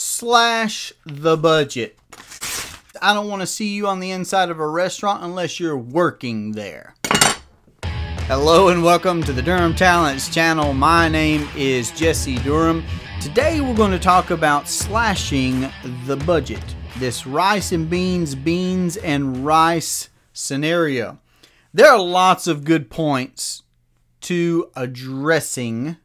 slash the budget. I don't want to see you on the inside of a restaurant unless you're working there. Hello and welcome to the Durham Talents channel. My name is Jesse Durham. Today we're going to talk about slashing the budget. This rice and beans, beans and rice scenario. There are lots of good points to addressing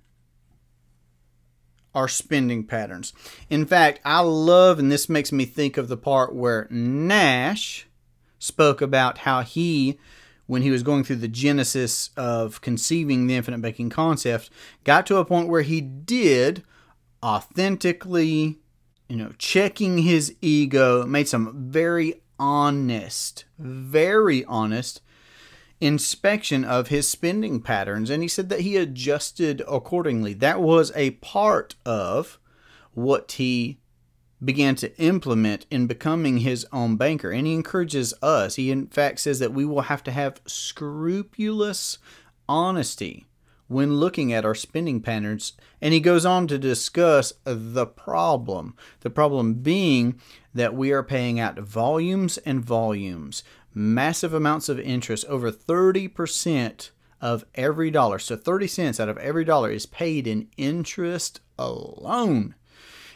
our spending patterns. In fact, I love, and this makes me think of the part where Nash spoke about how he, when he was going through the genesis of conceiving the infinite banking concept, got to a point where he did authentically, you know, checking his ego, made some very honest, very honest inspection of his spending patterns and he said that he adjusted accordingly. That was a part of what he began to implement in becoming his own banker. And he encourages us, he in fact says that we will have to have scrupulous honesty when looking at our spending patterns. And he goes on to discuss the problem. The problem being that we are paying out volumes and volumes massive amounts of interest, over 30% of every dollar. So 30 cents out of every dollar is paid in interest alone.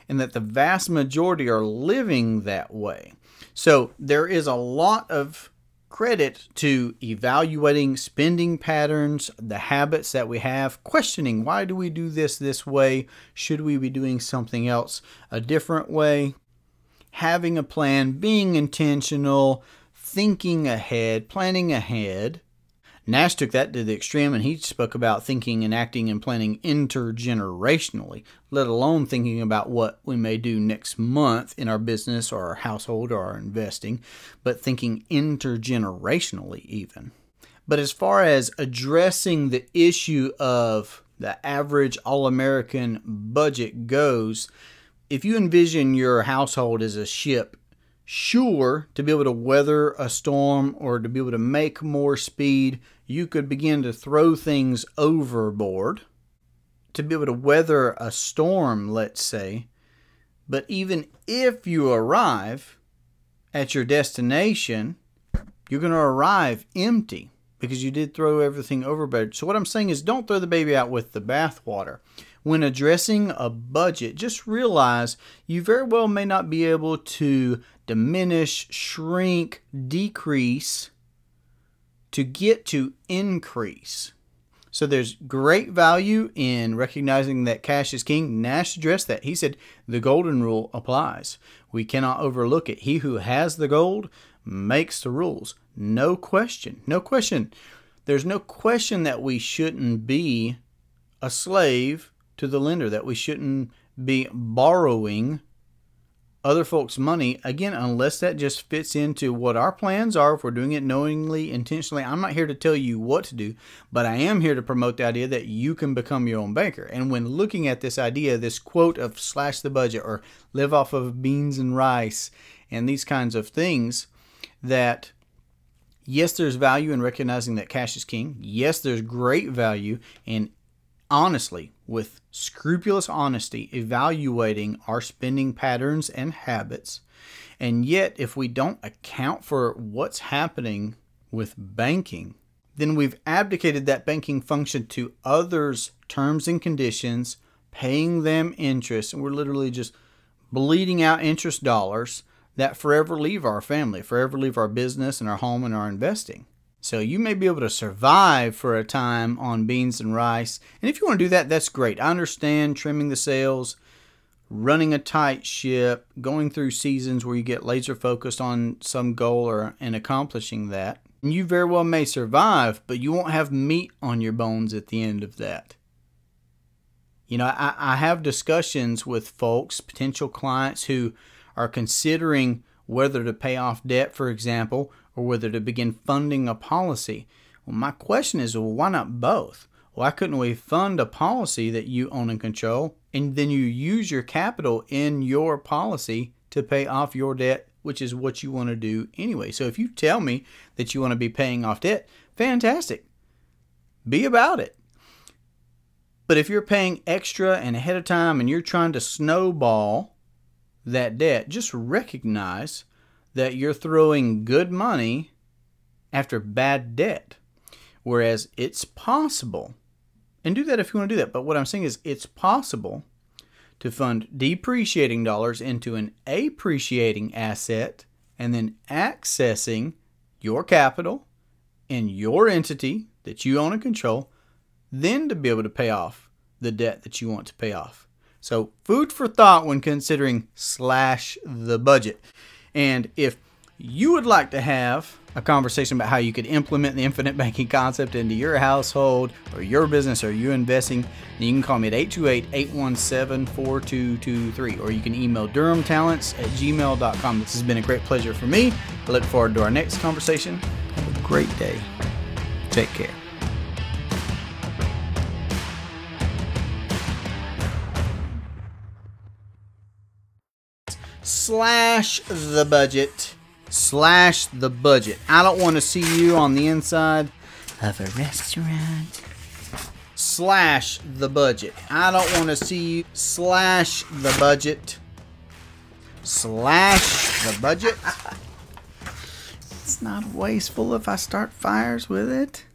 And that the vast majority are living that way. So there is a lot of credit to evaluating spending patterns, the habits that we have, questioning why do we do this this way? Should we be doing something else a different way? Having a plan, being intentional, thinking ahead, planning ahead. Nash took that to the extreme and he spoke about thinking and acting and planning intergenerationally, let alone thinking about what we may do next month in our business or our household or our investing, but thinking intergenerationally even. But as far as addressing the issue of the average all American budget goes, if you envision your household as a ship sure to be able to weather a storm or to be able to make more speed, you could begin to throw things overboard to be able to weather a storm, let's say. But even if you arrive at your destination, you're going to arrive empty because you did throw everything overboard. So, what I'm saying is don't throw the baby out with the bathwater. When addressing a budget, just realize you very well may not be able to diminish, shrink, decrease to get to increase. So there's great value in recognizing that cash is king. Nash addressed that. He said the golden rule applies. We cannot overlook it. He who has the gold makes the rules. No question. No question. There's no question that we shouldn't be a slave to the lender, that we shouldn't be borrowing other folks' money, again, unless that just fits into what our plans are, if we're doing it knowingly, intentionally. I'm not here to tell you what to do, but I am here to promote the idea that you can become your own banker. And when looking at this idea, this quote of slash the budget or live off of beans and rice and these kinds of things, that yes, there's value in recognizing that cash is king. Yes, there's great value in honestly, with scrupulous honesty, evaluating our spending patterns and habits. And yet, if we don't account for what's happening with banking, then we've abdicated that banking function to others' terms and conditions, paying them interest, and we're literally just bleeding out interest dollars that forever leave our family, forever leave our business and our home and our investing. So you may be able to survive for a time on beans and rice. And if you want to do that, that's great. I understand trimming the sails, running a tight ship, going through seasons where you get laser focused on some goal or and accomplishing that. And you very well may survive, but you won't have meat on your bones at the end of that. You know, I, I have discussions with folks, potential clients who are considering whether to pay off debt, for example, or whether to begin funding a policy. Well, my question is, well, why not both? Why couldn't we fund a policy that you own and control, and then you use your capital in your policy to pay off your debt, which is what you want to do anyway? So if you tell me that you want to be paying off debt, fantastic. Be about it. But if you're paying extra and ahead of time and you're trying to snowball that debt, just recognize that you're throwing good money after bad debt. Whereas it's possible, and do that if you want to do that, but what I'm saying is it's possible to fund depreciating dollars into an appreciating asset and then accessing your capital in your entity that you own and control, then to be able to pay off the debt that you want to pay off. So, food for thought when considering slash the budget. And if you would like to have a conversation about how you could implement the infinite banking concept into your household or your business or you investing, then you can call me at 828-817-4223 or you can email durhamtalents at gmail.com. This has been a great pleasure for me. I look forward to our next conversation. Have a great day. Take care. Slash the budget slash the budget. I don't want to see you on the inside of a restaurant. Slash the budget. I don't want to see you slash the budget. Slash the budget. it's not wasteful if I start fires with it.